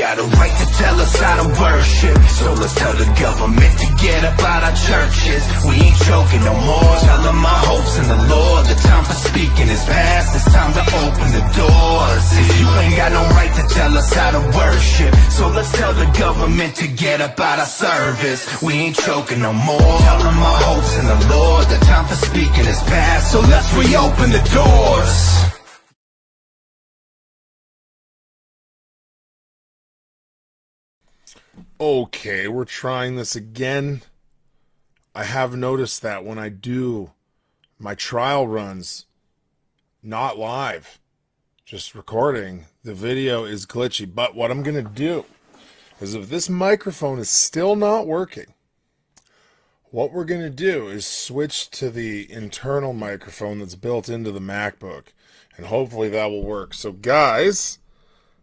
got a right to tell us how to worship. So let's tell the government to get up out our churches. We ain't choking no more. Tell them my hopes in the Lord. The time for speaking is past. It's time to open the doors. If You ain't got no right to tell us how to worship So let's tell the government to get up out our service. We ain't choking no more. Tell them my hopes in the Lord. The time for speaking is past. So let's reopen the doors Okay, we're trying this again. I have noticed that when I do my trial runs, not live, just recording, the video is glitchy. But what I'm going to do is if this microphone is still not working, what we're going to do is switch to the internal microphone that's built into the MacBook. And hopefully that will work. So, guys,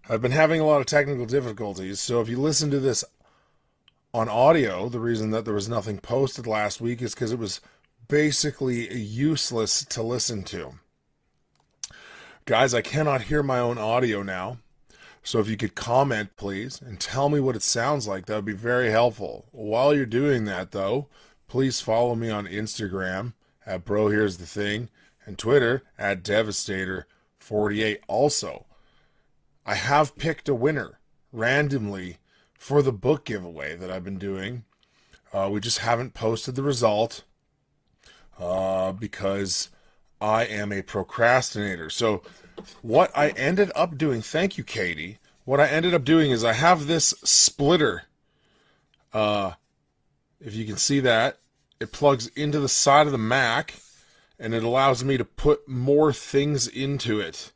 I've been having a lot of technical difficulties. So, if you listen to this on audio, the reason that there was nothing posted last week is because it was basically useless to listen to. Guys, I cannot hear my own audio now. So if you could comment, please, and tell me what it sounds like, that would be very helpful. While you're doing that, though, please follow me on Instagram at Bro Here's the Thing and Twitter at Devastator48. Also, I have picked a winner randomly for the book giveaway that I've been doing. Uh, we just haven't posted the result uh, because I am a procrastinator. So, what I ended up doing, thank you, Katie. What I ended up doing is I have this splitter. Uh, if you can see that, it plugs into the side of the Mac and it allows me to put more things into it.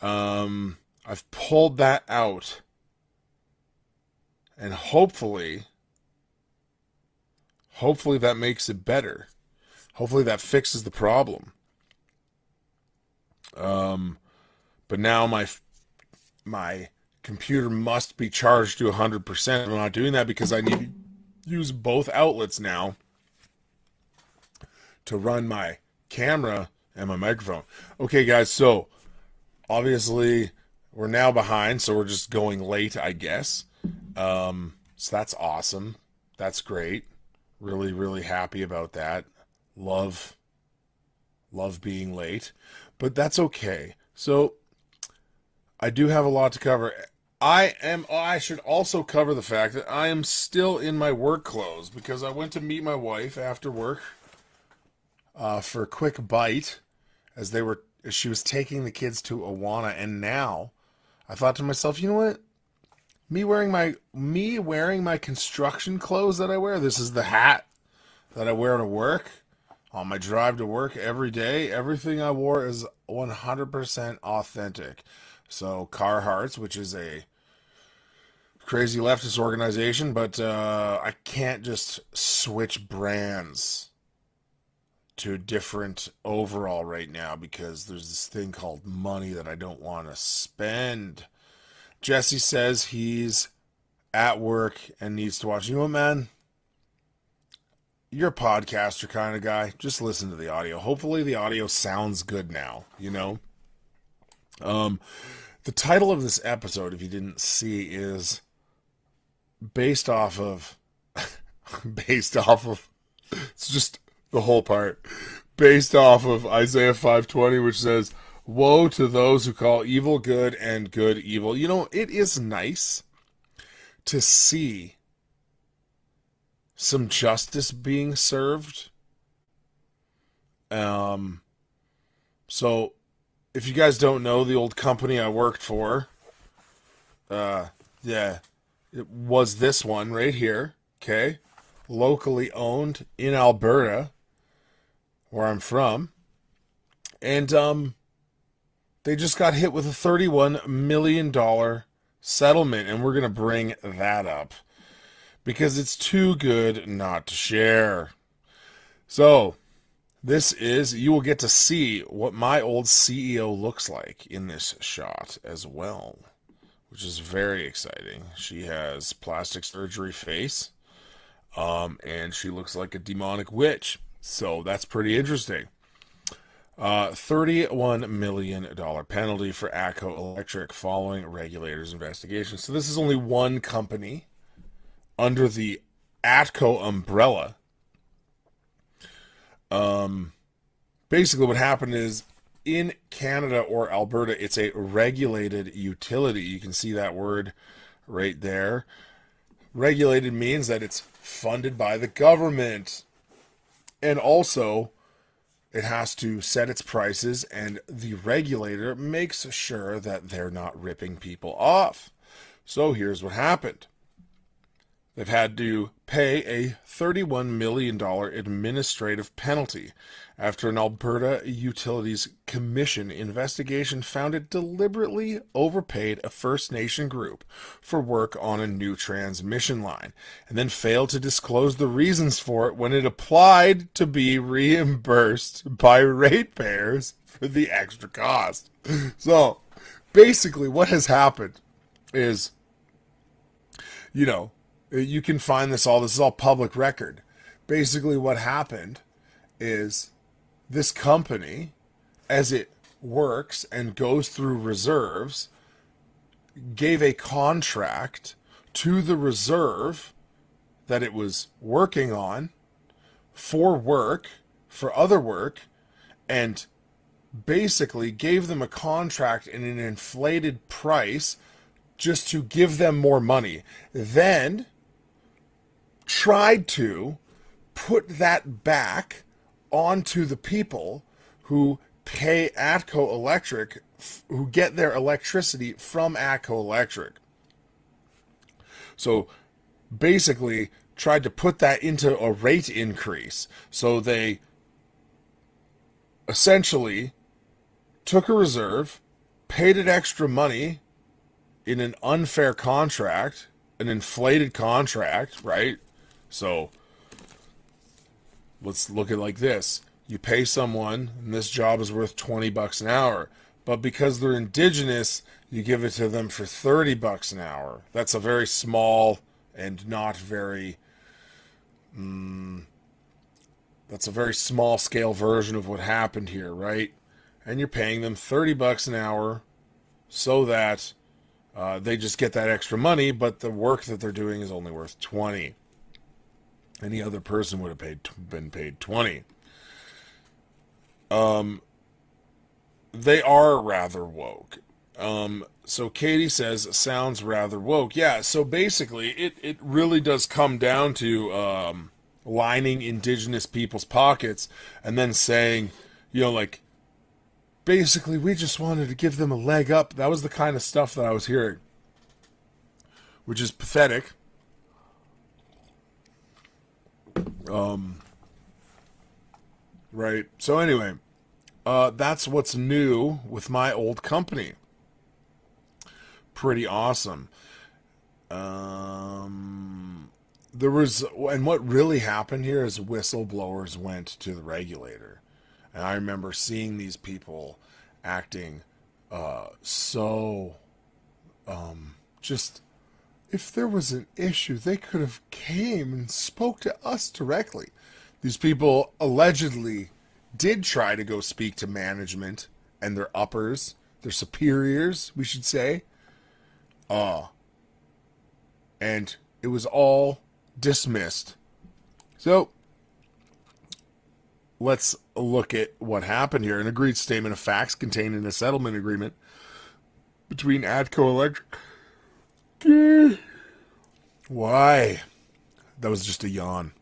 Um, I've pulled that out and hopefully hopefully that makes it better. Hopefully that fixes the problem. Um but now my my computer must be charged to 100% i'm not doing that because i need to use both outlets now to run my camera and my microphone. Okay guys so obviously we're now behind so we're just going late i guess um, so that's awesome. That's great. Really, really happy about that. Love, love being late, but that's okay. So I do have a lot to cover. I am. I should also cover the fact that I am still in my work clothes because I went to meet my wife after work uh, for a quick bite, as they were. She was taking the kids to Awana, and now I thought to myself, you know what? Me wearing my me wearing my construction clothes that I wear. This is the hat that I wear to work on my drive to work every day. Everything I wore is 100% authentic. So Carhartts, which is a crazy leftist organization, but uh, I can't just switch brands to different overall right now because there's this thing called money that I don't want to spend. Jesse says he's at work and needs to watch. You know what, man? You're a podcaster kind of guy. Just listen to the audio. Hopefully, the audio sounds good now. You know. Um, the title of this episode, if you didn't see, is based off of based off of it's just the whole part based off of Isaiah 520 which says Woe to those who call evil good and good evil. You know, it is nice to see some justice being served. Um, so if you guys don't know the old company I worked for, uh, yeah, it was this one right here. Okay, locally owned in Alberta, where I'm from, and um, they just got hit with a $31 million settlement, and we're going to bring that up because it's too good not to share. So, this is, you will get to see what my old CEO looks like in this shot as well, which is very exciting. She has plastic surgery face, um, and she looks like a demonic witch. So, that's pretty interesting. Uh, $31 million penalty for ATCO Electric following regulators' investigation. So this is only one company under the ATCO umbrella. Um, basically, what happened is in Canada or Alberta, it's a regulated utility. You can see that word right there. Regulated means that it's funded by the government. And also, it has to set its prices, and the regulator makes sure that they're not ripping people off. So here's what happened they've had to pay a $31 million administrative penalty after an Alberta Utilities Commission investigation found it deliberately overpaid a First Nation group for work on a new transmission line, and then failed to disclose the reasons for it when it applied to be reimbursed by ratepayers for the extra cost. So, basically, what has happened is, you know, Uh, you can find this all, this is all public record. Basically, what happened is this company, as it works and goes through reserves, gave a contract to the reserve that it was working on for work, for other work, and basically gave them a contract in an inflated price just to give them more money. Then tried to put that back onto the people who pay Atco Electric, who get their electricity from Atco Electric. So basically, tried to put that into a rate increase. So they essentially took a reserve, paid it extra money in an unfair contract, an inflated contract, right? So let's look at like this. You pay someone, and this job is worth 20 bucks an hour. But because they're indigenous, you give it to them for 30 bucks an hour. That's a very small and not very. Um, that's a very small scale version of what happened here, right? And you're paying them 30 bucks an hour so that uh, they just get that extra money, but the work that they're doing is only worth 20. Any other person would have paid been paid 20. Um they are rather woke. Um so Katie says sounds rather woke. Yeah, so basically it it really does come down to um lining indigenous people's pockets and then saying, you know, like basically we just wanted to give them a leg up. That was the kind of stuff that I was hearing. Which is pathetic Um, right. So anyway, uh, that's what's new with my old company. Pretty awesome. Um, there was, and what really happened here is whistleblowers went to the regulator, and I remember seeing these people acting uh, so um, just if there was an issue, they could have came and spoke to us directly. These people allegedly did try to go speak to management and their uppers, their superiors, we should say. Uh and it was all dismissed. So let's look at what happened here. An agreed statement of facts contained in a settlement agreement between Atco Electric why? That was just a yawn.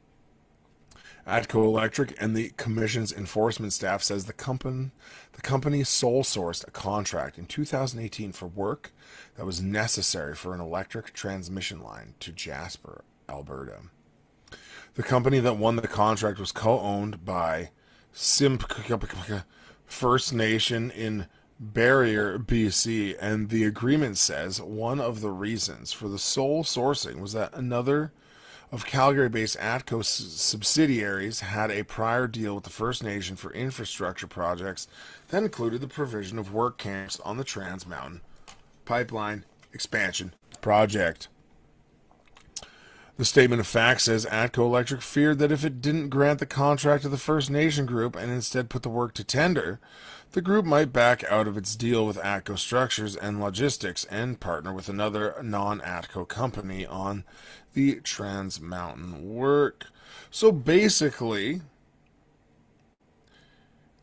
Atco Electric and the commission's enforcement staff says the company the company sole sourced a contract in 2018 for work that was necessary for an electric transmission line to Jasper, Alberta. The company that won the contract was co-owned by Simpcw First Nation in Barriere, BC, and the agreement says one of the reasons for the sole sourcing was that another of Calgary based ATCO subsidiaries had a prior deal with the First Nation for infrastructure projects that included the provision of work camps on the Trans Mountain Pipeline Expansion Project. The statement of fact says Atco Electric feared that if it didn't grant the contract to the First Nation group and instead put the work to tender, the group might back out of its deal with Atco Structures and Logistics and partner with another non Atco company on the Trans Mountain work. So basically,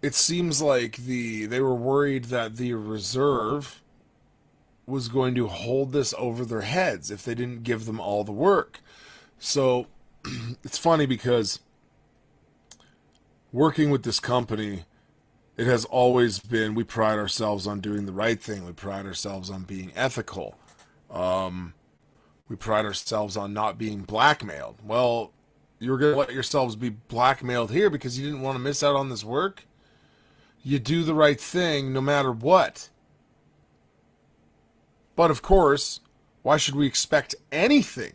it seems like the they were worried that the reserve was going to hold this over their heads if they didn't give them all the work. So it's funny because working with this company, it has always been we pride ourselves on doing the right thing. We pride ourselves on being ethical. Um, we pride ourselves on not being blackmailed. Well, you're going to let yourselves be blackmailed here because you didn't want to miss out on this work. You do the right thing no matter what. But of course, why should we expect anything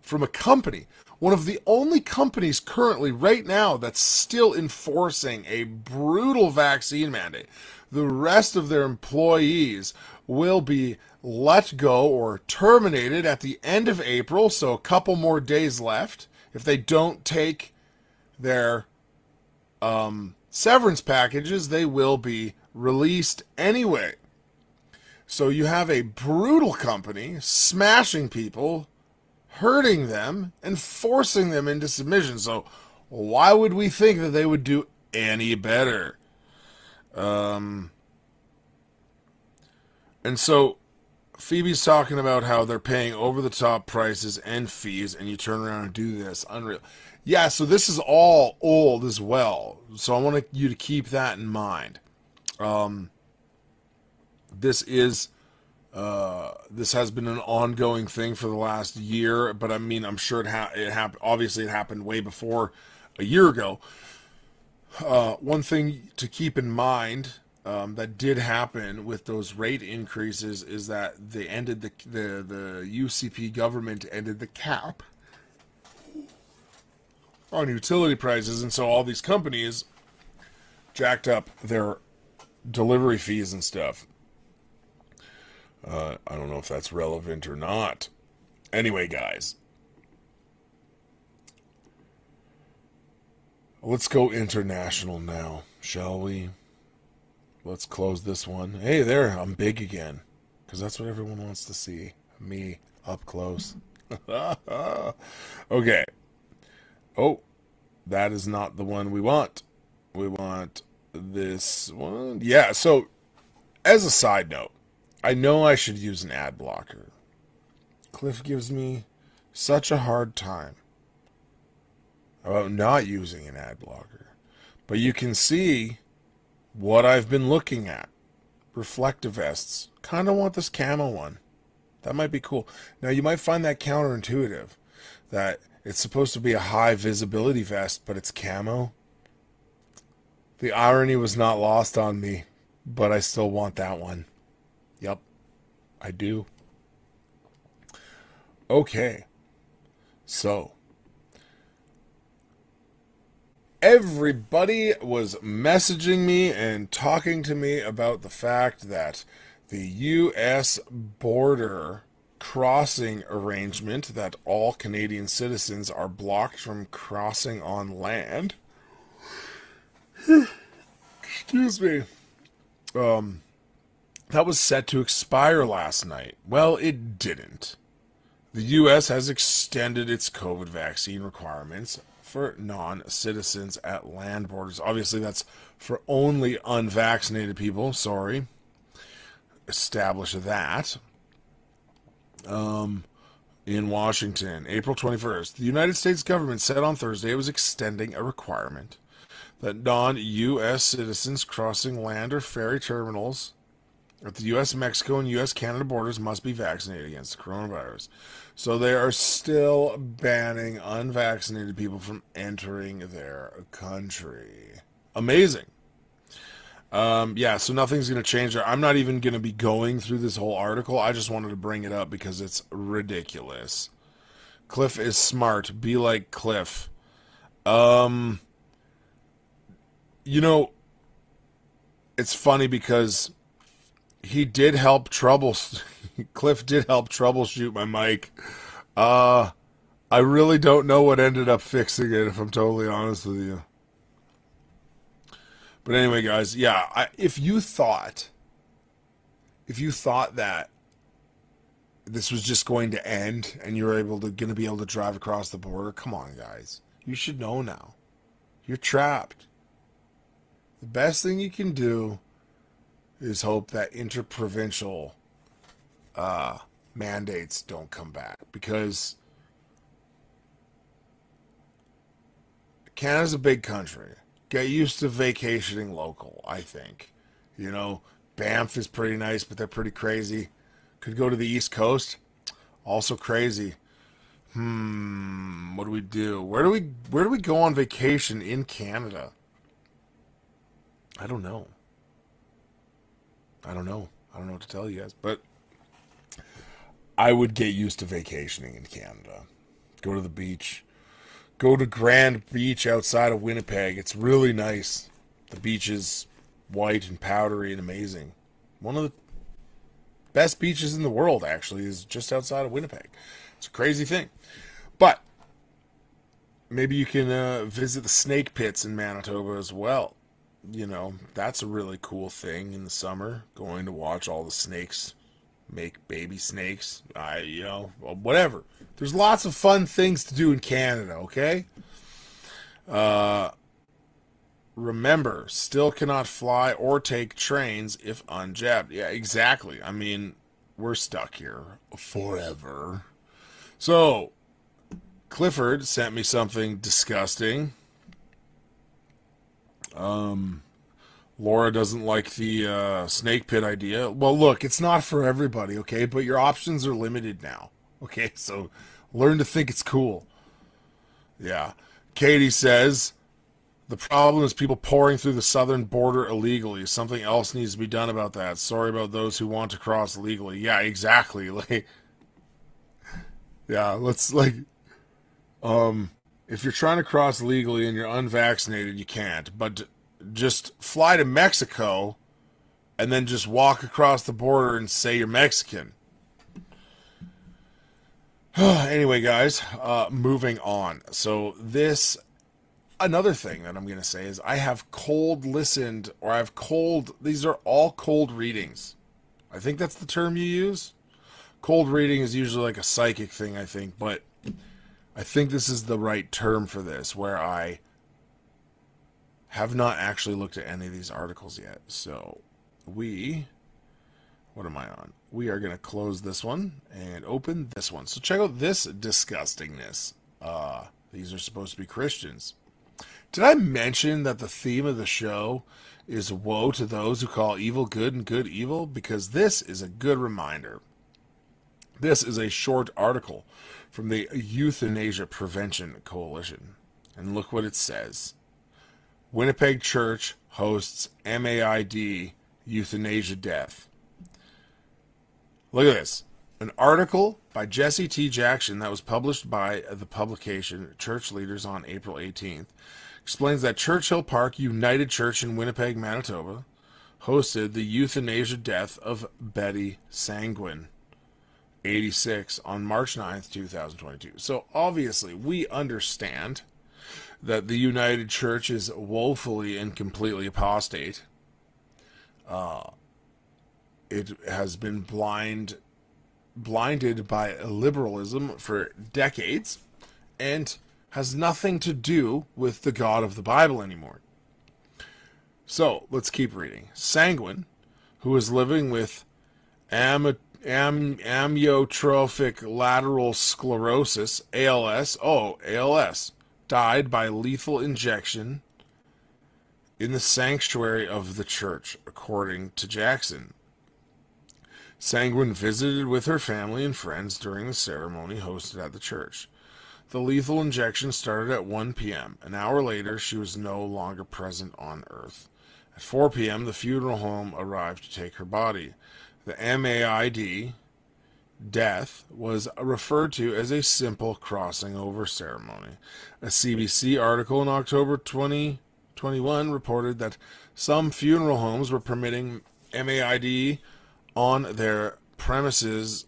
from a company, one of the only companies currently right now that's still enforcing a brutal vaccine mandate. The rest of their employees will be let go or terminated at the end of April, so a couple more days left if they don't take their um, severance packages, they will be released anyway. So you have a brutal company smashing people hurting them and forcing them into submission. So why would we think that they would do any better? Um, and so Phoebe's talking about how they're paying over the top prices and fees, and you turn around and do this. Unreal. Yeah, so this is all old as well. So I want you to keep that in mind. Um, this is uh, this has been an ongoing thing for the last year, but I mean, I'm sure it, ha- it happened. Obviously, it happened way before a year ago. Uh, one thing to keep in mind um, that did happen with those rate increases is that they ended the the the UCP government ended the cap on utility prices, and so all these companies jacked up their delivery fees and stuff. Uh, I don't know if that's relevant or not. Anyway, guys, let's go international now, shall we? Let's close this one. Hey, there, I'm big again. Because that's what everyone wants to see. Me up close. okay. Oh, that is not the one we want. We want this one. Yeah, so as a side note, I know I should use an ad blocker. Cliff gives me such a hard time about not using an ad blocker. But you can see what I've been looking at. Reflective vests. Kind of want this camo one. That might be cool. Now, you might find that counterintuitive that it's supposed to be a high visibility vest, but it's camo. The irony was not lost on me, but I still want that one. I do. Okay, so everybody was messaging me and talking to me about the fact that the U.S. border crossing arrangement that all Canadian citizens are blocked from crossing on land. Excuse me. Um, that was set to expire last night. Well, it didn't. The U.S. has extended its COVID vaccine requirements for non citizens at land borders. Obviously, that's for only unvaccinated people. Sorry. Establish that. Um, in Washington, April 21st, the United States government said on Thursday it was extending a requirement that non U.S. citizens crossing land or ferry terminals at the U.S., Mexico, and U.S. Canada borders must be vaccinated against the coronavirus. So they are still banning unvaccinated people from entering their country. Amazing. Um, yeah, so nothing's going to change there. I'm not even going to be going through this whole article. I just wanted to bring it up because it's ridiculous. Cliff is smart. Be like Cliff. Um, you know, it's funny because he did help trouble. Cliff did help troubleshoot my mic. Uh, I really don't know what ended up fixing it, if I'm totally honest with you. But anyway, guys, yeah, I, if you thought, if you thought that this was just going to end and you're able to going to be able to drive across the border, come on, guys, you should know now. You're trapped. The best thing you can do is hope that interprovincial uh, mandates don't come back because Canada's a big country. Get used to vacationing local, I think. You know, Banff is pretty nice, but they're pretty crazy. Could go to the East Coast, also crazy. Hmm, what do we do? Where do we where do we go on vacation in Canada? I don't know. I don't know. I don't know what to tell you guys, but I would get used to vacationing in Canada. Go to the beach. Go to Grand Beach outside of Winnipeg. It's really nice. The beach is white and powdery and amazing. One of the best beaches in the world, actually, is just outside of Winnipeg. It's a crazy thing. But maybe you can uh, visit the snake pits in Manitoba as well. You know, that's a really cool thing in the summer, going to watch all the snakes make baby snakes. I, you know, whatever. There's lots of fun things to do in Canada, okay? Uh, remember, still cannot fly or take trains if unjabbed. Yeah, exactly. I mean, we're stuck here forever. So, Clifford sent me something disgusting. Um, Laura doesn't like the uh, snake pit idea. Well, look, it's not for everybody, okay? But your options are limited now, okay? So learn to think it's cool. Yeah. Katie says the problem is people pouring through the southern border illegally. Something else needs to be done about that. Sorry about those who want to cross legally. Yeah, exactly. Like, yeah, let's like, um, if you're trying to cross legally and you're unvaccinated, you can't. But just fly to Mexico and then just walk across the border and say you're Mexican. anyway, guys, uh, moving on. So, this, another thing that I'm going to say is I have cold listened, or I've cold, these are all cold readings. I think that's the term you use. Cold reading is usually like a psychic thing, I think, but I think this is the right term for this, where I have not actually looked at any of these articles yet. So we, what am I on? We are going to close this one and open this one. So check out this disgustingness. Uh, these are supposed to be Christians. Did I mention that the theme of the show is woe to those who call evil good and good evil? Because this is a good reminder. This is a short article from the Euthanasia Prevention Coalition. And look what it says. Winnipeg Church hosts MAID euthanasia death. Look at this. An article by Jesse T. Jackson that was published by the publication Church Leaders on April 18th explains that Churchill Park United Church in Winnipeg, Manitoba, hosted the euthanasia death of Betty Sanguin, 86, on March 9th, 2022. So obviously, we understand that the United Church is woefully and completely apostate. Uh, it has been blind, blinded by liberalism for decades, and has nothing to do with the God of the Bible anymore. So let's keep reading. Sanguine, who is living with am- am- amyotrophic lateral sclerosis, ALS. Oh, ALS died by lethal injection in the sanctuary of the church, according to Jackson. Sanguine visited with her family and friends during the ceremony hosted at the church. The lethal injection started at 1 p.m. An hour later, she was no longer present on Earth. At 4 p.m., the funeral home arrived to take her body. The MAID, death was referred to as a simple crossing over ceremony. A CBC article in October 2021 reported that some funeral homes were permitting MAID on their premises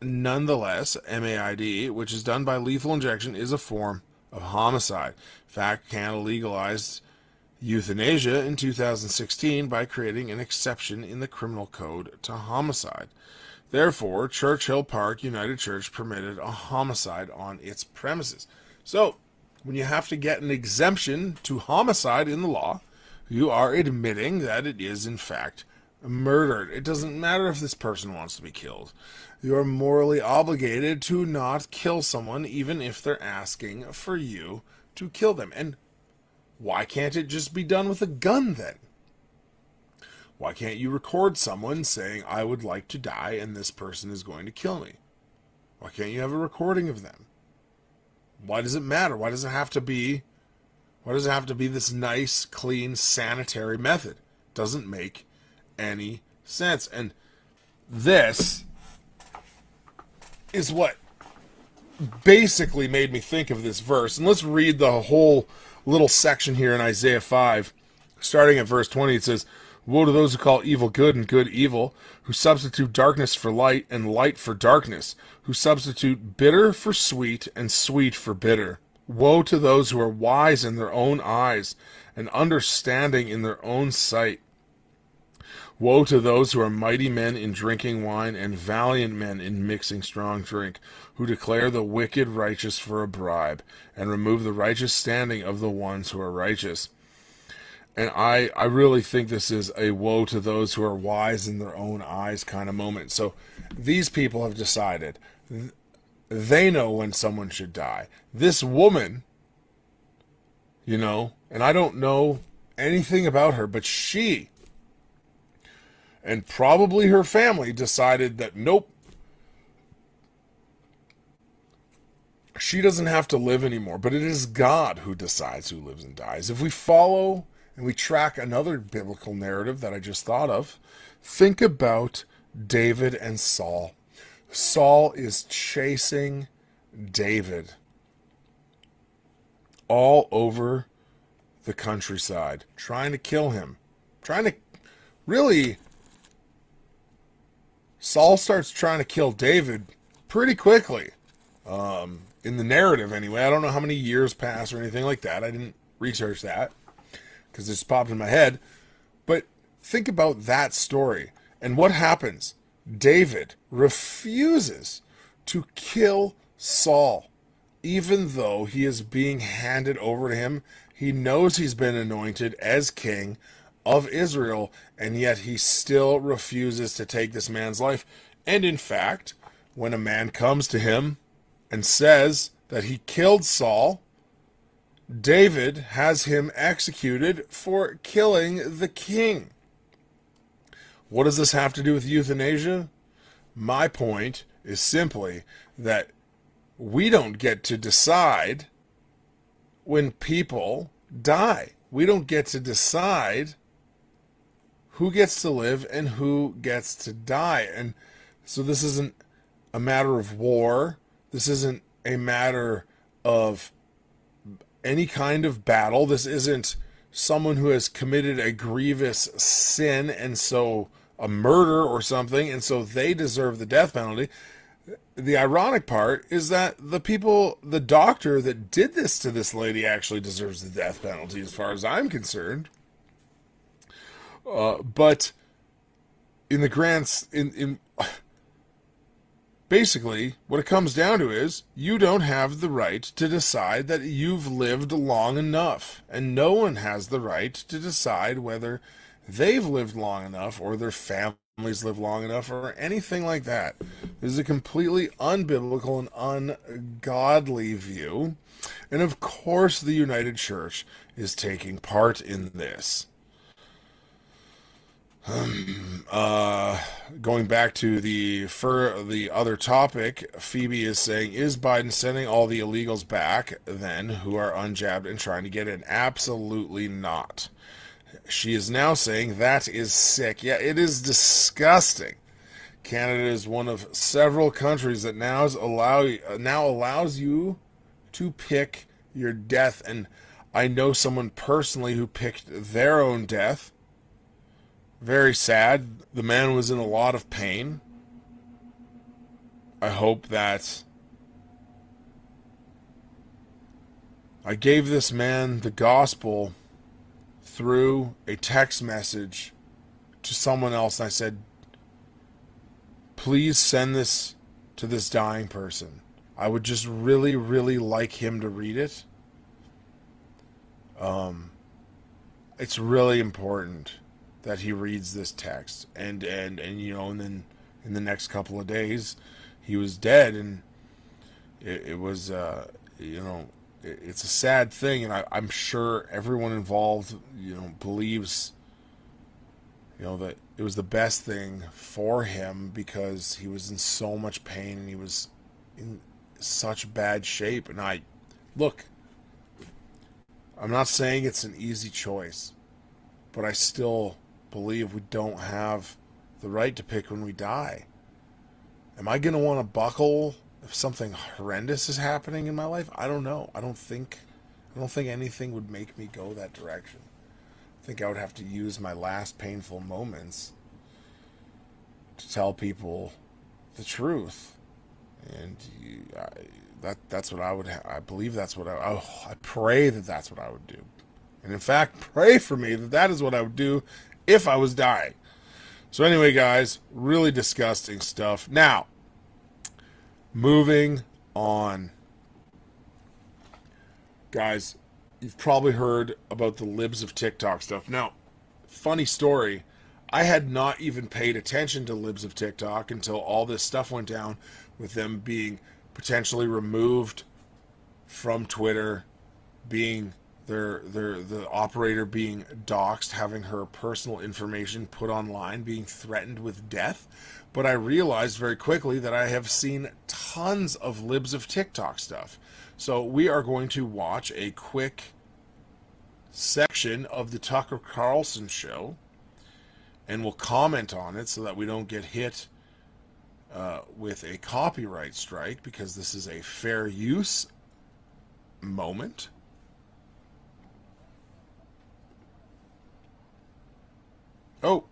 nonetheless, MAID, which is done by lethal injection, is a form of homicide. In fact, Canada legalized euthanasia in 2016 by creating an exception in the criminal code to homicide. Therefore, Churchill Park United Church permitted a homicide on its premises. So, when you have to get an exemption to homicide in the law, you are admitting that it is, in fact, murdered. It doesn't matter if this person wants to be killed. You are morally obligated to not kill someone, even if they're asking for you to kill them. And why can't it just be done with a gun then? Why can't you record someone saying, I would like to die and this person is going to kill me? Why can't you have a recording of them? Why does it matter? Why does it have to be why does it have to be this nice, clean, sanitary method? Doesn't make any sense. And this is what basically made me think of this verse. And let's read the whole little section here in Isaiah 5. Starting at verse 20, it says, Woe to those who call evil good and good evil, who substitute darkness for light and light for darkness, who substitute bitter for sweet and sweet for bitter. Woe to those who are wise in their own eyes and understanding in their own sight. Woe to those who are mighty men in drinking wine and valiant men in mixing strong drink, who declare the wicked righteous for a bribe and remove the righteous standing of the ones who are righteous. And I, I really think this is a woe to those who are wise in their own eyes kind of moment. So these people have decided they know when someone should die. This woman, you know, and I don't know anything about her, but she and probably her family decided that nope, she doesn't have to live anymore, but it is God who decides who lives and dies. If we follow and we track another biblical narrative that I just thought of, think about David and Saul. Saul is chasing David all over the countryside, trying to kill him, trying to really. Saul starts trying to kill David pretty quickly. Um, in the narrative, anyway. I don't know how many years pass or anything like that. I didn't research that because it just popped in my head. But think about that story and what happens. David refuses to kill Saul, even though he is being handed over to him. He knows he's been anointed as king of Israel, and yet he still refuses to take this man's life. And in fact, when a man comes to him and says that he killed Saul, David has him executed for killing the king. What does this have to do with euthanasia? My point is simply that we don't get to decide when people die. We don't get to decide who gets to live and who gets to die. And so this isn't a matter of war. This isn't a matter of any kind of battle. This isn't someone who has committed a grievous sin and so a murder or something, and so they deserve the death penalty. The ironic part is that the people, the doctor that did this to this lady actually deserves the death penalty, as far as I'm concerned. Uh, but in the grants, in in basically what it comes down to is you don't have the right to decide that you've lived long enough, and no one has the right to decide whether they've lived long enough or their families live long enough or anything like that. This is a completely unbiblical and ungodly view. And of course, the United Church is taking part in this. Um, uh, going back to the for the other topic, Phoebe is saying, "Is Biden sending all the illegals back then who are unjabbed and trying to get in?" Absolutely not. She is now saying that is sick. Yeah, it is disgusting. Canada is one of several countries that now allow now allows you to pick your death and I know someone personally who picked their own death. Very sad. The man was in a lot of pain. I hope that I gave this man the gospel through a text message to someone else, and I said, please send this to this dying person. I would just really, really like him to read it. Um, it's really important that he reads this text, and and and you know, and then in the next couple of days, he was dead, and it, it was, uh, you know, it, it's a sad thing, and I, I'm sure everyone involved, you know, believes, you know, that it was the best thing for him because he was in so much pain and he was in such bad shape. And I, look, I'm not saying it's an easy choice, but I still believe we don't have the right to pick when we die. Am I going to want to buckle if something horrendous is happening in my life? I don't know. I don't think I don't think anything would make me go that direction. I think I would have to use my last painful moments to tell people the truth. And you, I, that that's what I would ha- I believe that's what I oh, I pray that that's what I would do. And in fact, pray for me that that is what I would do if I was dying. So, anyway, guys, really disgusting stuff. Now, moving on. Guys, you've probably heard about the libs of TikTok stuff. Now, funny story. I had not even paid attention to libs of TikTok until all this stuff went down with them being potentially removed from Twitter, being their their the operator being doxxed, having her personal information put online, being threatened with death. But I realized very quickly that I have seen tons of libs of TikTok stuff. So we are going to watch a quick section of the Tucker Carlson show and we'll comment on it so that we don't get hit uh, with a copyright strike because this is a fair use moment. Oh,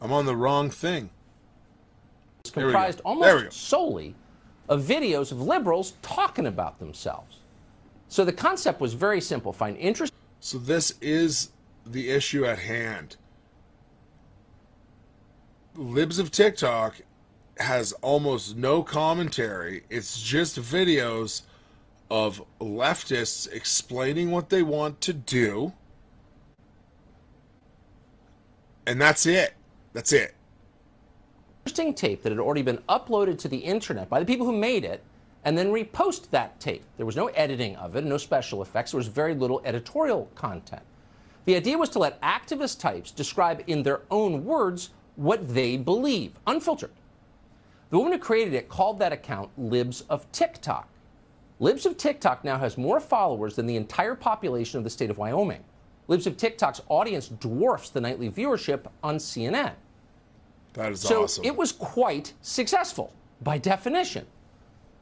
I'm on the wrong thing. It's comprised almost solely of videos of liberals talking about themselves. So the concept was very simple. Find interest. So this is the issue at hand. Libs of TikTok has almost no commentary. It's just videos of leftists explaining what they want to do. And that's it. That's it. Interesting tape that had already been uploaded to the internet by the people who made it and then repost that tape. There was no editing of it, no special effects. There was very little editorial content. The idea was to let activist types describe in their own words what they believe, unfiltered. The woman who created it called that account Libs of TikTok. Libs of TikTok now has more followers than the entire population of the state of Wyoming. Libs of TikTok's audience dwarfs the nightly viewership on CNN. That is so awesome. it was quite successful by definition.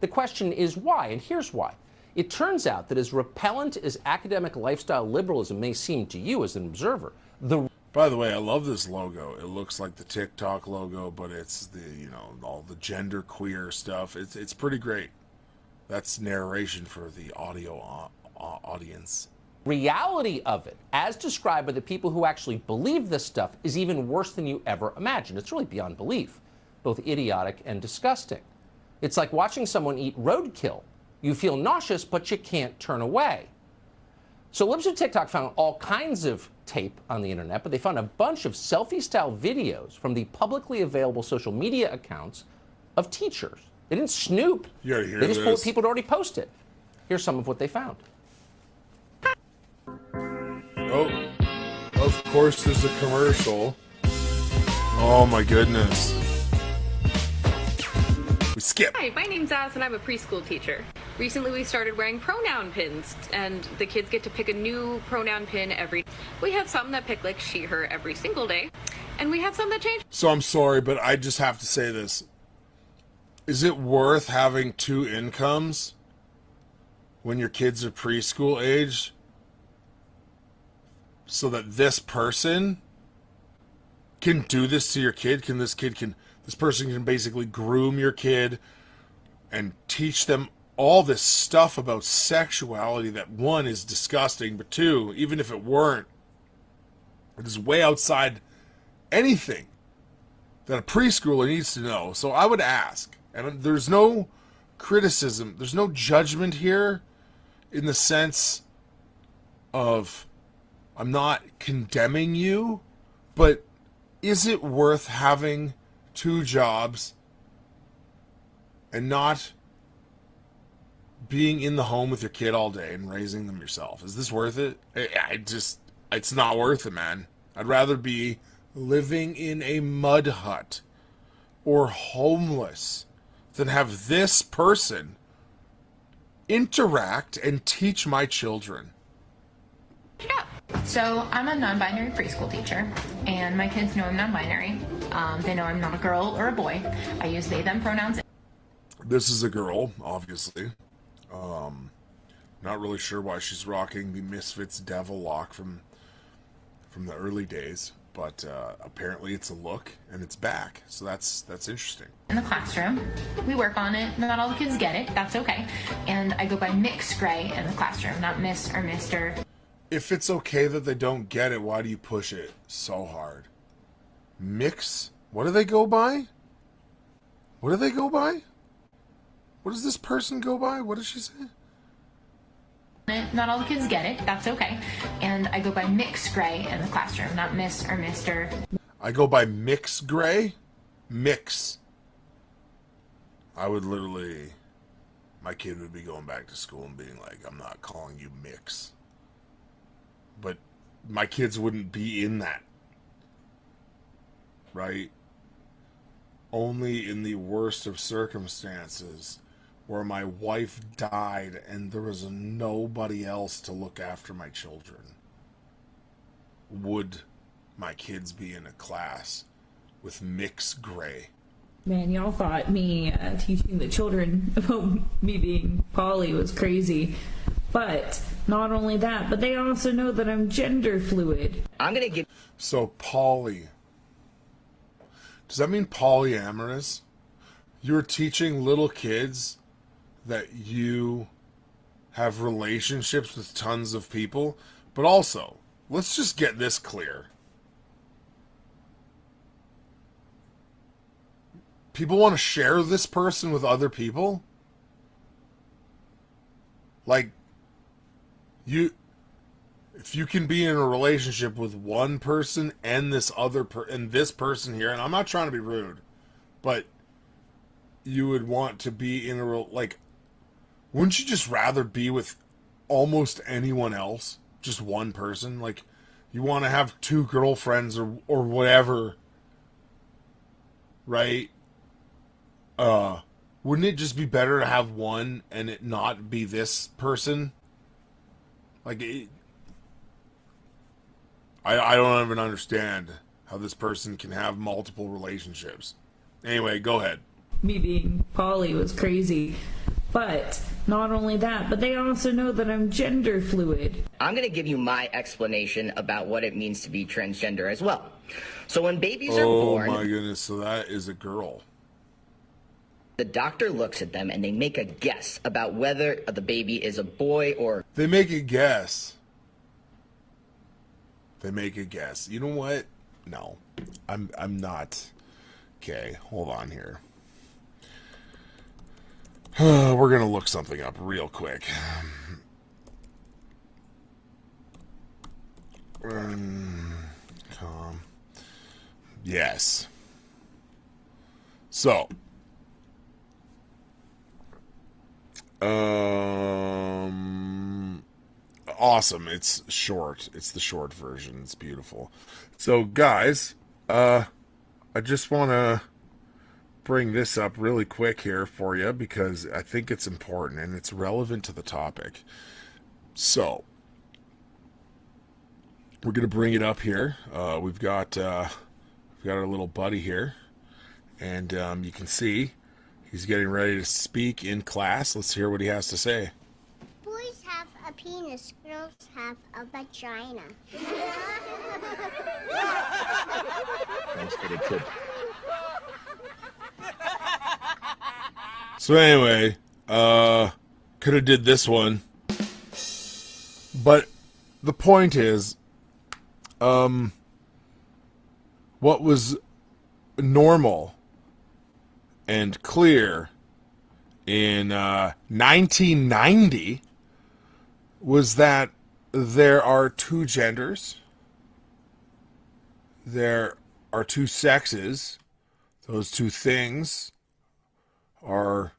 The question is why, and here's why. It turns out that as repellent as academic lifestyle liberalism may seem to you as an observer, the by the way, I love this logo. It looks like the TikTok logo, but it's the you know all the gender queer stuff. It's it's pretty great. That's narration for the audio uh, audience. Reality of it, as described by the people who actually believe this stuff, is even worse than you ever imagined. It's really beyond belief, both idiotic and disgusting. It's like watching someone eat roadkill. You feel nauseous, but you can't turn away. So Libs of TikTok found all kinds of tape on the internet, but they found a bunch of selfie-style videos from the publicly available social media accounts of teachers. They didn't snoop. You gotta hear they just this. pulled people had already posted. Here's some of what they found. Oh, of course there's a commercial. Oh my goodness. We skip. Hi, my name's Az and I'm a preschool teacher. Recently we started wearing pronoun pins and the kids get to pick a new pronoun pin every We have some that pick like she her every single day and we have some that change. So I'm sorry, but I just have to say this. Is it worth having two incomes when your kids are preschool age so that this person can do this to your kid? Can this kid can this person can basically groom your kid, and teach them all this stuff about sexuality that one is disgusting, but two, even if it weren't, it is way outside anything that a preschooler needs to know. So I would ask, and there's no criticism, there's no judgment here in the sense of I'm not condemning you, but is it worth having two jobs and not being in the home with your kid all day and raising them yourself? Is this worth it? I, just, it's not worth it, man. I'd rather be living in a mud hut or homeless than have this person interact and teach my children. Yeah. So I'm a non-binary preschool teacher, and my kids know I'm non-binary. Um, they know I'm not a girl or a boy. I use they/them pronouns. This is a girl, obviously. Um, not really sure why she's rocking the Misfits Devil lock from from the early days, but uh, apparently it's a look and it's back. So that's that's interesting. In the classroom, we work on it. Not all the kids get it. That's okay. And I go by Mix Gray in the classroom, not Miss or Mister. If it's okay that they don't get it, why do you push it so hard? Mix? What do they go by? What do they go by? What does this person go by? What does she say? Not all the kids get it. That's okay. And I go by Mix Gray in the classroom, not Miss or Mister. I go by Mix Gray? Mix. I would literally. My kid would be going back to school and being like, I'm not calling you Mix. But my kids wouldn't be in that. Right? Only in the worst of circumstances where my wife died and there was nobody else to look after my children would my kids be in a class with Mix Gray. Man, y'all thought me uh, teaching the children about me being poly was crazy. But not only that, but they also know that I'm gender fluid. I'm gonna get. So poly. Does that mean polyamorous? You're teaching little kids that you have relationships with tons of people, but also, let's just get this clear. People want to share this person with other people? Like you if you can be in a relationship with one person and this other per and this person here, and I'm not trying to be rude, but you would want to be in a real like wouldn't you just rather be with almost anyone else? Just one person? Like you want to have two girlfriends or or whatever. Right? Uh wouldn't it just be better to have one and it not be this person? Like it, I I don't even understand how this person can have multiple relationships. Anyway, go ahead. Me being poly was crazy. But not only that, but they also know that I'm gender fluid. I'm gonna give you my explanation about what it means to be transgender as well. So when babies are born. Oh born, my goodness, so that is a girl. The doctor looks at them and they make a guess about whether the baby is a boy or They make a guess. They make a guess. You know what? No. I'm I'm not. Okay, hold on here. We're to look something up real quick. Um. Yes. So, um, awesome. It's short. It's the short version. It's beautiful. So, guys, uh, I just want to bring this up really quick here for you because I think it's important and it's relevant to the topic. So, we're gonna bring it up here. Uh, we've got uh, we've got our little buddy here, and um, you can see he's getting ready to speak in class. Let's hear what he has to say. Boys have a penis, girls have a vagina. So anyway, uh, could have did this one, but the point is, um, what was normal and clear in uh, 1990 was that there are two genders, there are two sexes, those two things are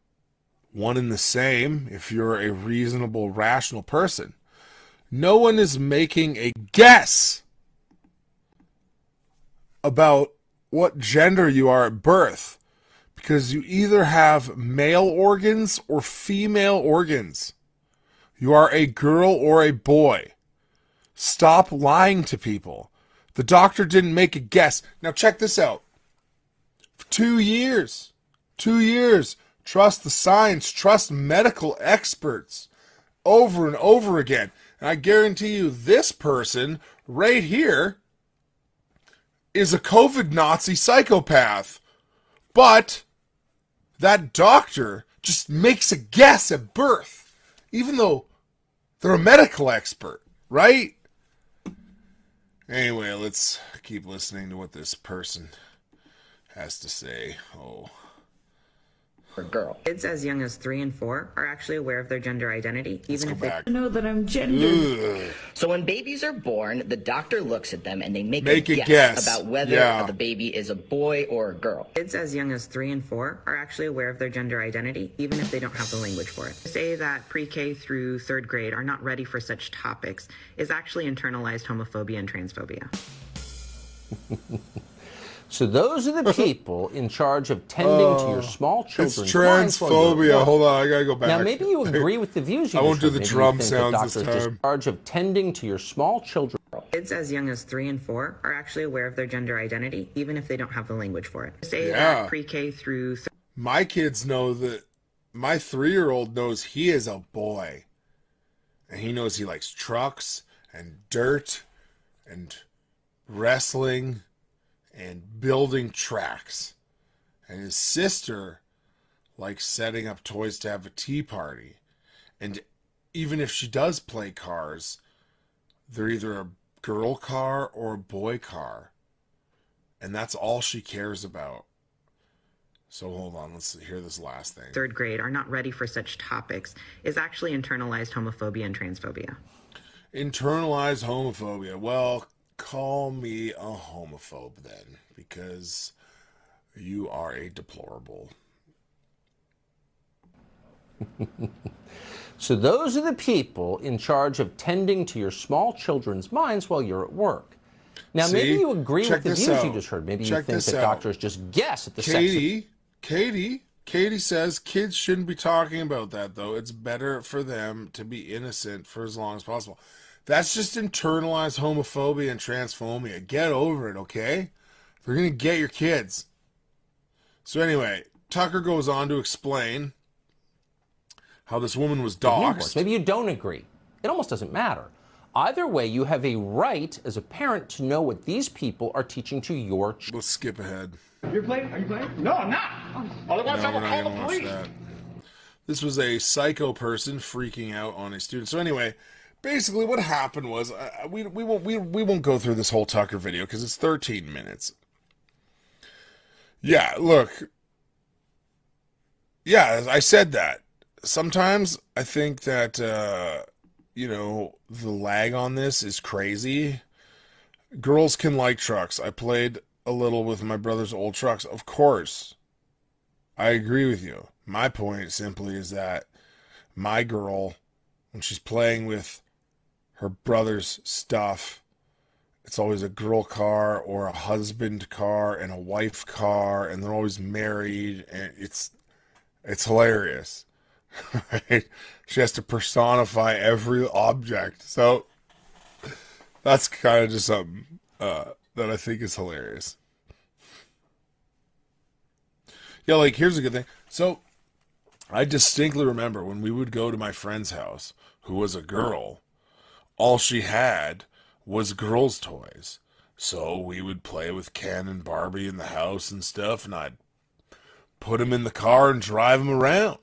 one and the same if you're a reasonable, rational person. No one is making a guess about what gender you are at birth because you either have male organs or female organs. You are a girl or a boy. Stop lying to people. The doctor didn't make a guess. Now, check this out. For two years, two years, trust the science, trust medical experts over and over again. And I guarantee you, this person right here is a COVID Nazi psychopath. But that doctor just makes a guess at birth, even though they're a medical expert, right? Anyway, let's keep listening to what this person has to say. Oh. Or girl. Kids as young as three and four are actually aware of their gender identity, even Go if they back. I know that I'm gender. Ugh. So when babies are born, the doctor looks at them and they make, Make a, a guess, guess. about whether Yeah. the baby is a boy or a girl. Kids as young as three and four are actually aware of their gender identity, even if they don't have the language for it. To say that pre K through third grade are not ready for such topics is actually internalized homophobia and transphobia. So those are the people in charge of tending to your oh. small It's children's minds while you're at transphobia. work. Hold on, I gotta go back. Now, maybe you agree with the views you I won't just do heard. the Maybe you drum think that sounds doctors this are just time. in charge of tending to your small children. Kids as young as three and four are actually aware of their gender identity, even if they don't have the language for it. Say uh, Yeah. that pre K through th- my kids know that my three year old knows he is a boy. And he knows he likes trucks and dirt and wrestling and building tracks. And his sister likes setting up toys to have a tea party. And even if she does play cars, they're either a girl car or a boy car. And that's all she cares about. So hold on, let's hear this last thing. third grade are not ready for such topics is actually internalized homophobia and transphobia. Internalized homophobia. Well, call me a homophobe then, because you are a deplorable. So those are the people in charge of tending to your small children's minds while you're at work. Now, See? maybe you agree Check with the views you just heard. Maybe you think that out. doctors just guess at the sex of Katie, Katie, Katie says kids shouldn't be talking about that though. It's better for them to be innocent for as long as possible. That's just internalized homophobia and transphobia. Get over it, okay? They're gonna get your kids. So anyway, Tucker goes on to explain how this woman was divorce. doxxed. Maybe you don't agree. It almost doesn't matter. Either way, you have a right as a parent to know what these people are teaching to your children. Let's skip ahead. You're playing? Are you playing? No, I'm not. Otherwise, No, I we're will call the police. that. This was a psycho person freaking out on a student. So anyway, basically what happened was uh, we we won't we, we won't go through this whole Tucker video because it's 13 minutes. Yeah, look. Yeah, I said that. Sometimes I think that uh, you know the lag on this is crazy. Girls can like trucks. I played a little with my brother's old trucks, of course. I agree with you. My point simply is that my girl, when she's playing with her brother's stuff, it's always a girl car or a husband car and a wife car, and they're always married, and it's it's hilarious. Right? She has to personify every object. So that's kind of just something uh, that I think is hilarious. Yeah, like here's a good thing. So I distinctly remember when we would go to my friend's house, who was a girl, all she had was girls' toys. So we would play with Ken and Barbie in the house and stuff, and I'd put him in the car and drive him around.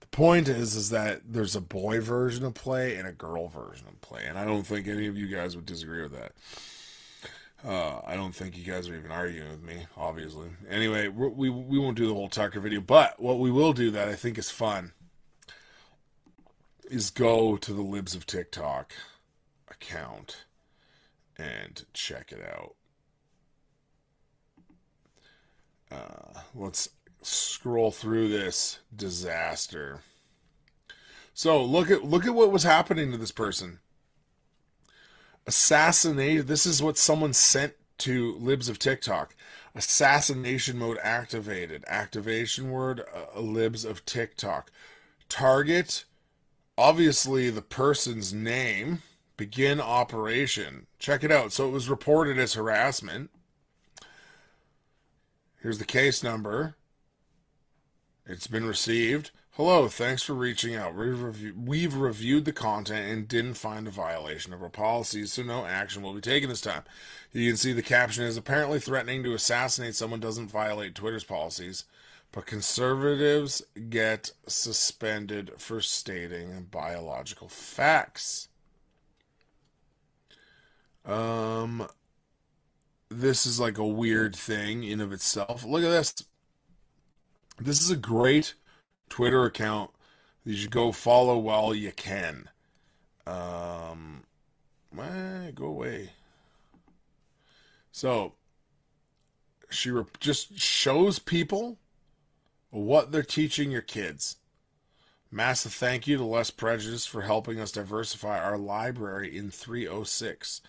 The point is, is that there's a boy version of play and a girl version of play, and I don't think any of you guys would disagree with that. Uh, I don't think you guys are even arguing with me, obviously. Anyway, we we won't do the whole Tucker video, but what we will do that I think is fun is go to the Libs of TikTok account and check it out. Uh, let's scroll through this disaster. So look at look at what was happening to this person. Assassinate. This is what someone sent to libs of TikTok. Assassination mode activated. Activation word uh, libs of TikTok. Target. Obviously the person's name. Begin operation. Check it out. So it was reported as harassment. Here's the case number. It's been received. Hello, thanks for reaching out. We've, review- we've reviewed the content and didn't find a violation of our policies, so no action will be taken this time. You can see the caption is apparently threatening to assassinate someone doesn't violate Twitter's policies, but conservatives get suspended for stating biological facts. Um, this is like a weird thing in of itself. Look at this. This is a great Twitter account you should go follow while you can. Um, eh, go away. So she re- just shows people what they're teaching your kids. Massive thank you to Less Prejudice for helping us diversify our library in 306.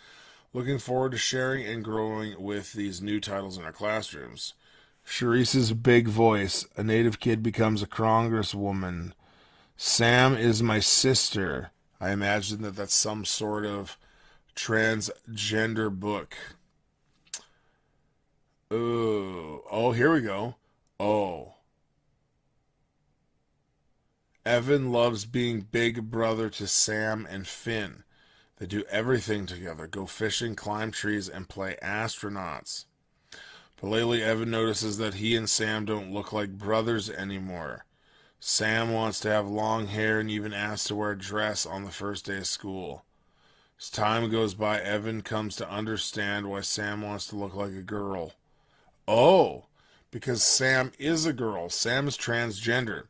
Looking forward to sharing and growing with these new titles in our classrooms. Sharice's big voice. A native kid becomes a congresswoman. Sam is my sister. I imagine that that's some sort of transgender book. Oh, oh, here we go. Oh. Evan loves being big brother to Sam and Finn. They do everything together go fishing, climb trees, and play astronauts. But lately, Evan notices that he and Sam don't look like brothers anymore. Sam wants to have long hair and even asks to wear a dress on the first day of school. As time goes by, Evan comes to understand why Sam wants to look like a girl. Oh, because Sam is a girl. Sam is transgender.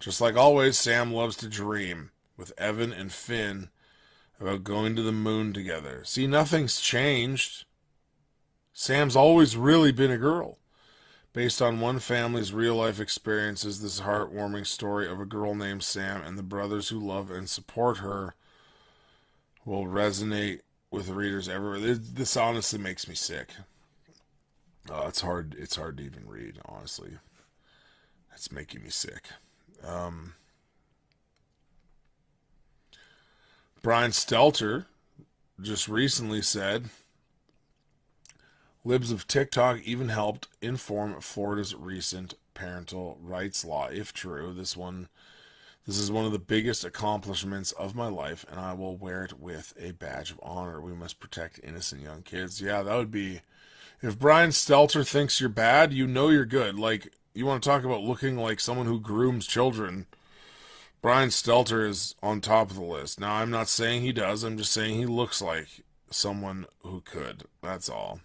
Just like always, Sam loves to dream with Evan and Finn about going to the moon together. See, nothing's changed. Sam's always really been a girl. Based on one family's real life experiences, this heartwarming story of a girl named Sam and the brothers who love and support her will resonate with readers everywhere. This honestly makes me sick. Uh, it's hard. It's hard to even read. Honestly, it's making me sick. Um, Brian Stelter just recently said Libs of TikTok even helped inform Florida's recent parental rights law. If true, this one this is one of the biggest accomplishments of my life, and I will wear it with a badge of honor. We must protect innocent young kids. Yeah, that would be if Brian Stelter thinks you're bad, you know you're good. Like you want to talk about looking like someone who grooms children. Brian Stelter is on top of the list. Now, I'm not saying he does. I'm just saying he looks like someone who could. That's all.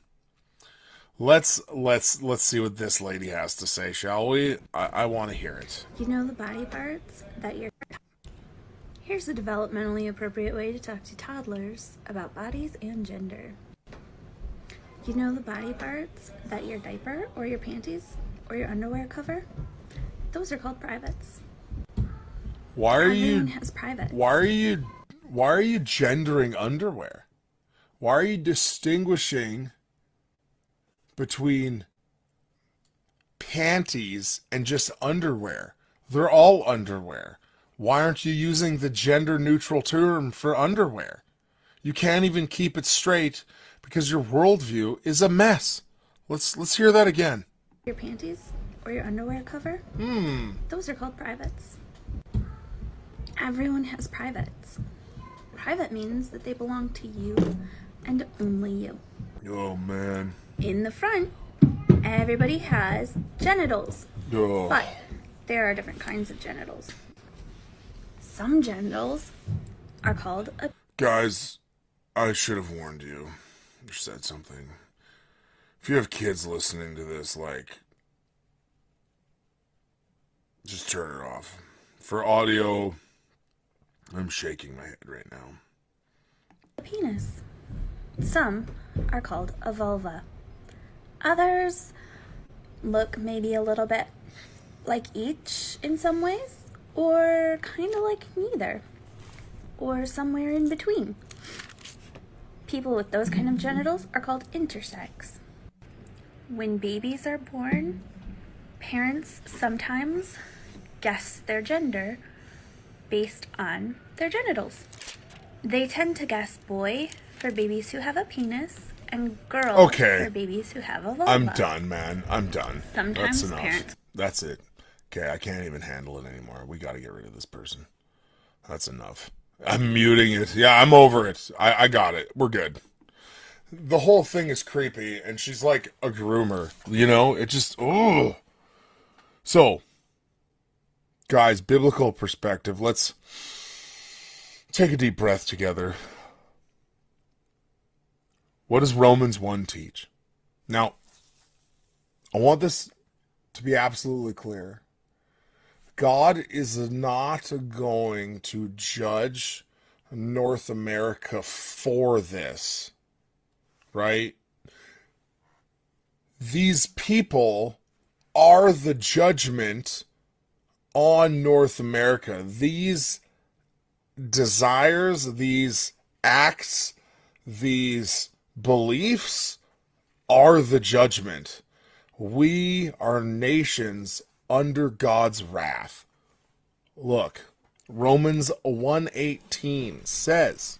Let's let's let's see what this lady has to say, shall we? I, I want to hear it. You know the body parts that you're. Here's a developmentally appropriate way to talk to toddlers about bodies and gender. You know the body parts that your diaper or your panties or your underwear cover? Those are called privates. Why are Everyone you has privates. Why are you why are you gendering underwear? Why are you distinguishing between panties and just underwear? They're all underwear. Why aren't you using the gender neutral term for underwear? You can't even keep it straight because your worldview is a mess. Let's let's hear that again. Your panties or your underwear cover? Hmm. Those are called privates. Everyone has privates. Private means that they belong to you and only you. Oh man. In the front, everybody has genitals. Ugh. But there are different kinds of genitals. Some genitals are called a Guys, I should have warned you. You said something. If you have kids listening to this, like, just turn it off. For audio, I'm shaking my head right now. penis. Some are called a vulva. Others look maybe a little bit like each in some ways, or kind of like neither, or somewhere in between. People with those kind of genitals are called intersex. When babies are born, parents sometimes guess their gender based on their genitals. They tend to guess boy for babies who have a penis and girl Okay. for babies who have a vulva. I'm done, man. I'm done. Sometimes That's enough. parents- That's it. Okay, I can't even handle it anymore. We got to get rid of this person. That's enough. I'm muting it. Yeah, I'm over it. I, I got it. We're good. The whole thing is creepy, and she's like a groomer. You know, it just oh. So, guys, biblical perspective. Let's take a deep breath together. What does Romans 1 teach? Now, I want this to be absolutely clear. God is not going to judge North America for this, right? These people are the judgment on North America. These desires, these acts, these beliefs are the judgment. We are nations under God's wrath. Look, Romans 1:18 says,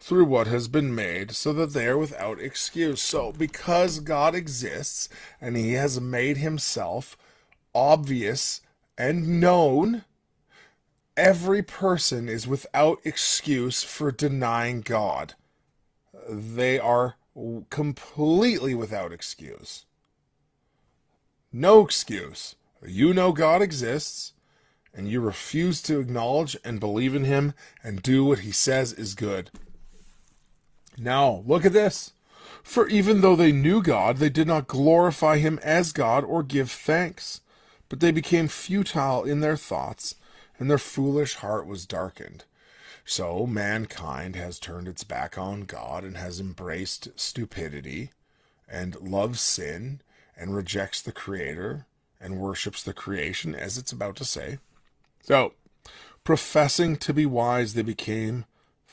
through what has been made, so that they are without excuse. So, because God exists and he has made himself obvious and known, every person is without excuse for denying God. They are completely without excuse. No excuse. You know God exists, and you refuse to acknowledge and believe in Him and do what He says is good. Now, look at this. For even though they knew God, they did not glorify Him as God or give thanks, but they became futile in their thoughts, and their foolish heart was darkened. So mankind has turned its back on God and has embraced stupidity and loves sin and rejects the Creator and worships the creation, as it's about to say. So, professing to be wise, they became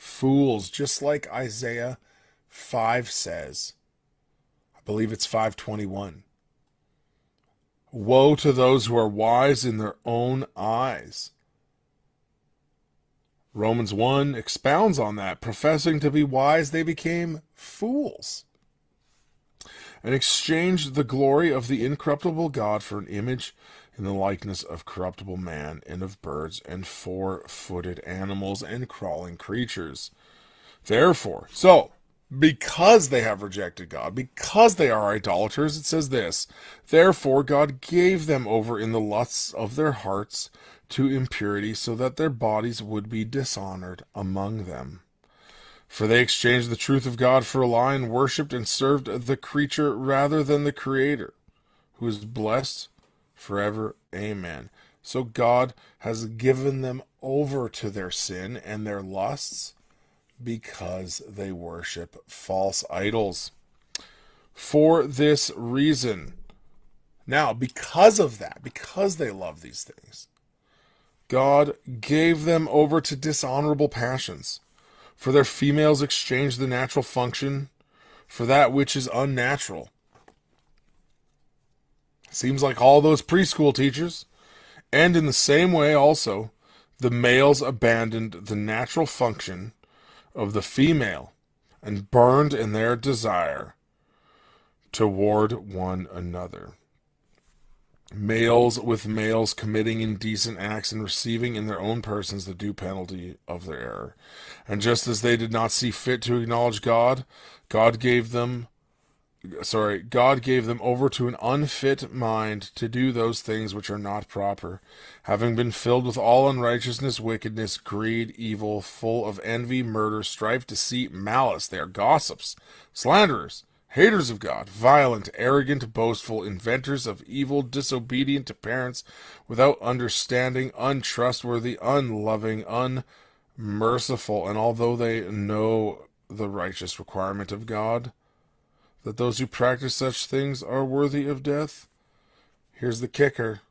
fools, just like Isaiah 5 says. I believe it's 521. Woe to those who are wise in their own eyes. Romans 1 expounds on that. Professing to be wise, they became fools and exchanged the glory of the incorruptible God for an image in the likeness of corruptible man and of birds and four footed animals and crawling creatures. Therefore, so, because they have rejected God, because they are idolaters, it says this Therefore, God gave them over in the lusts of their hearts to impurity, so that their bodies would be dishonored among them. For they exchanged the truth of God for a lie and worshipped and served the creature rather than the Creator, who is blessed forever. Amen. So God has given them over to their sin and their lusts because they worship false idols. For this reason, now, because of that, because they love these things, God gave them over to dishonorable passions. For their females exchanged the natural function for that which is unnatural. Seems like all those preschool teachers. And in the same way, also, the males abandoned the natural function of the female and burned in their desire toward one another. Males with males committing indecent acts and receiving in their own persons the due penalty of their error. And just as they did not see fit to acknowledge God, God gave them sorry, God gave them over to an unfit mind to do those things which are not proper, having been filled with all unrighteousness, wickedness, greed, evil, full of envy, murder, strife, deceit, malice. They are gossips, slanderers, haters of God, violent, arrogant, boastful, inventors of evil, disobedient to parents, without understanding, untrustworthy, unloving, unmerciful, and although they know the righteous requirement of God, that those who practice such things are worthy of death? Here's the kicker.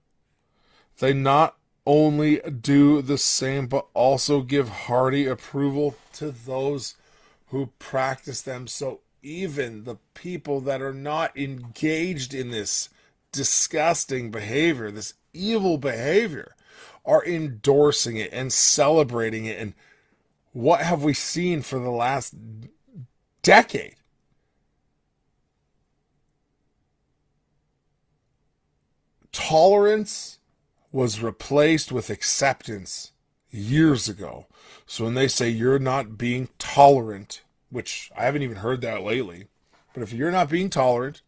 They not only do the same, but also give hearty approval to those who practice them. So even the people that are not engaged in this disgusting behavior, this evil behavior, are endorsing it and celebrating it. And what have we seen for the last decade? Tolerance was replaced with acceptance years ago. So when they say you're not being tolerant, which I haven't even heard that lately, but if you're not being tolerant,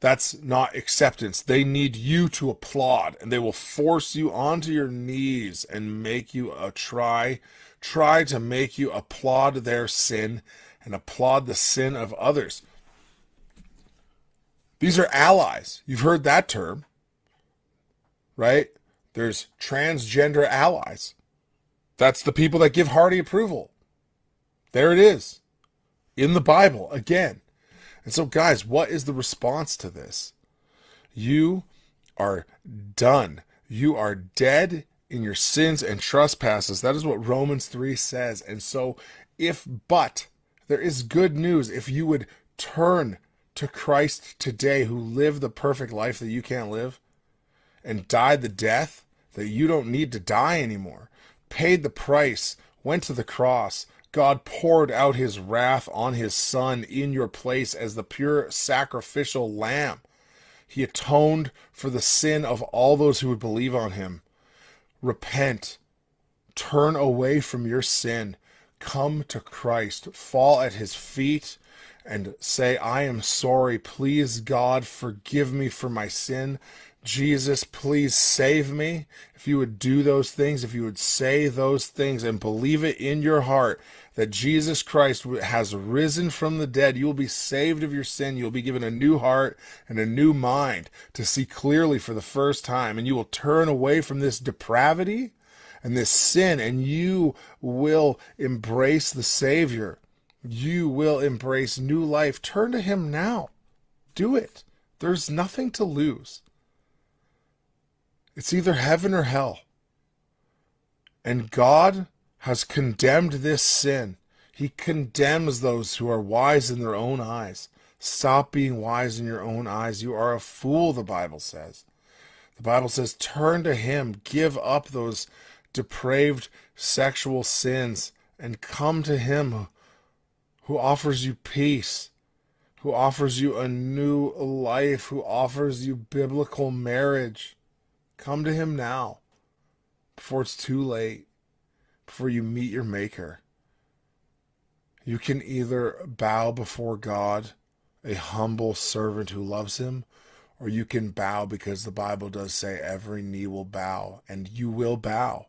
that's not acceptance. They need you to applaud and they will force you onto your knees and make you a try try to make you applaud their sin and applaud the sin of others. These are allies. You've heard that term, right? There's transgender allies. That's the people that give hearty approval. There it is in the Bible again. And so, guys, what is the response to this? You are done. You are dead in your sins and trespasses. That is what Romans 3 says. And so, if but there is good news, if you would turn to Christ today who lived the perfect life that you can't live and died the death that you don't need to die anymore, paid the price, went to the cross, God poured out his wrath on his son in your place as the pure sacrificial lamb. He atoned for the sin of all those who would believe on him. Repent. Turn away from your sin. Come to Christ. Fall at his feet and say, I am sorry. Please, God, forgive me for my sin. Jesus, please save me. If you would do those things, if you would say those things and believe it in your heart that Jesus Christ has risen from the dead, you will be saved of your sin. You'll be given a new heart and a new mind to see clearly for the first time. And you will turn away from this depravity and this sin, and you will embrace the Savior you will embrace new life. Turn to Him now. Do it. There's nothing to lose. It's either heaven or hell. And God has condemned this sin. He condemns those who are wise in their own eyes. Stop being wise in your own eyes. You are a fool, the Bible says. The Bible says, turn to Him, give up those depraved sexual sins, and come to Him who offers you peace, who offers you a new life, who offers you biblical marriage. Come to him now before it's too late, before you meet your Maker. You can either bow before God, a humble servant who loves him, or you can bow because the Bible does say every knee will bow, and you will bow.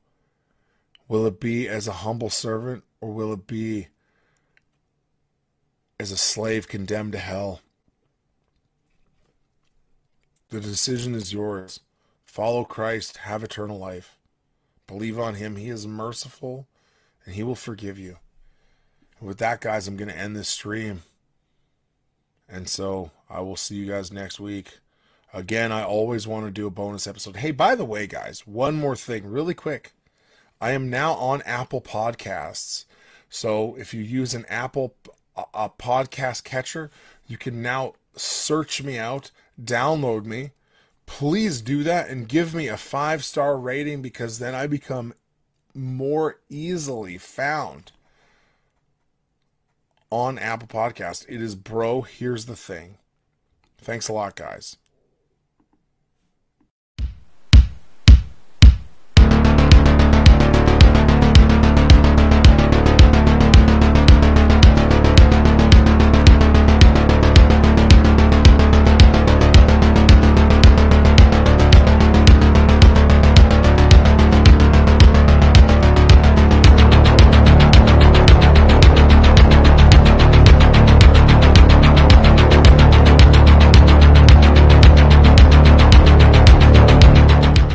Will it be as a humble servant, or will it be as a slave condemned to hell. The decision is yours. Follow Christ, have eternal life. Believe on Him. He is merciful and He will forgive you. And with that, guys, I'm going to end this stream. And so I will see you guys next week. Again, I always want to do a bonus episode. Hey, by the way, guys, one more thing, really quick. I am now on Apple Podcasts. So if you use an Apple a, podcast catcher, you can now search me out, download me, please do that and give me a five star rating because then I become more easily found on Apple Podcast. It is bro, here's the thing. Thanks a lot, guys.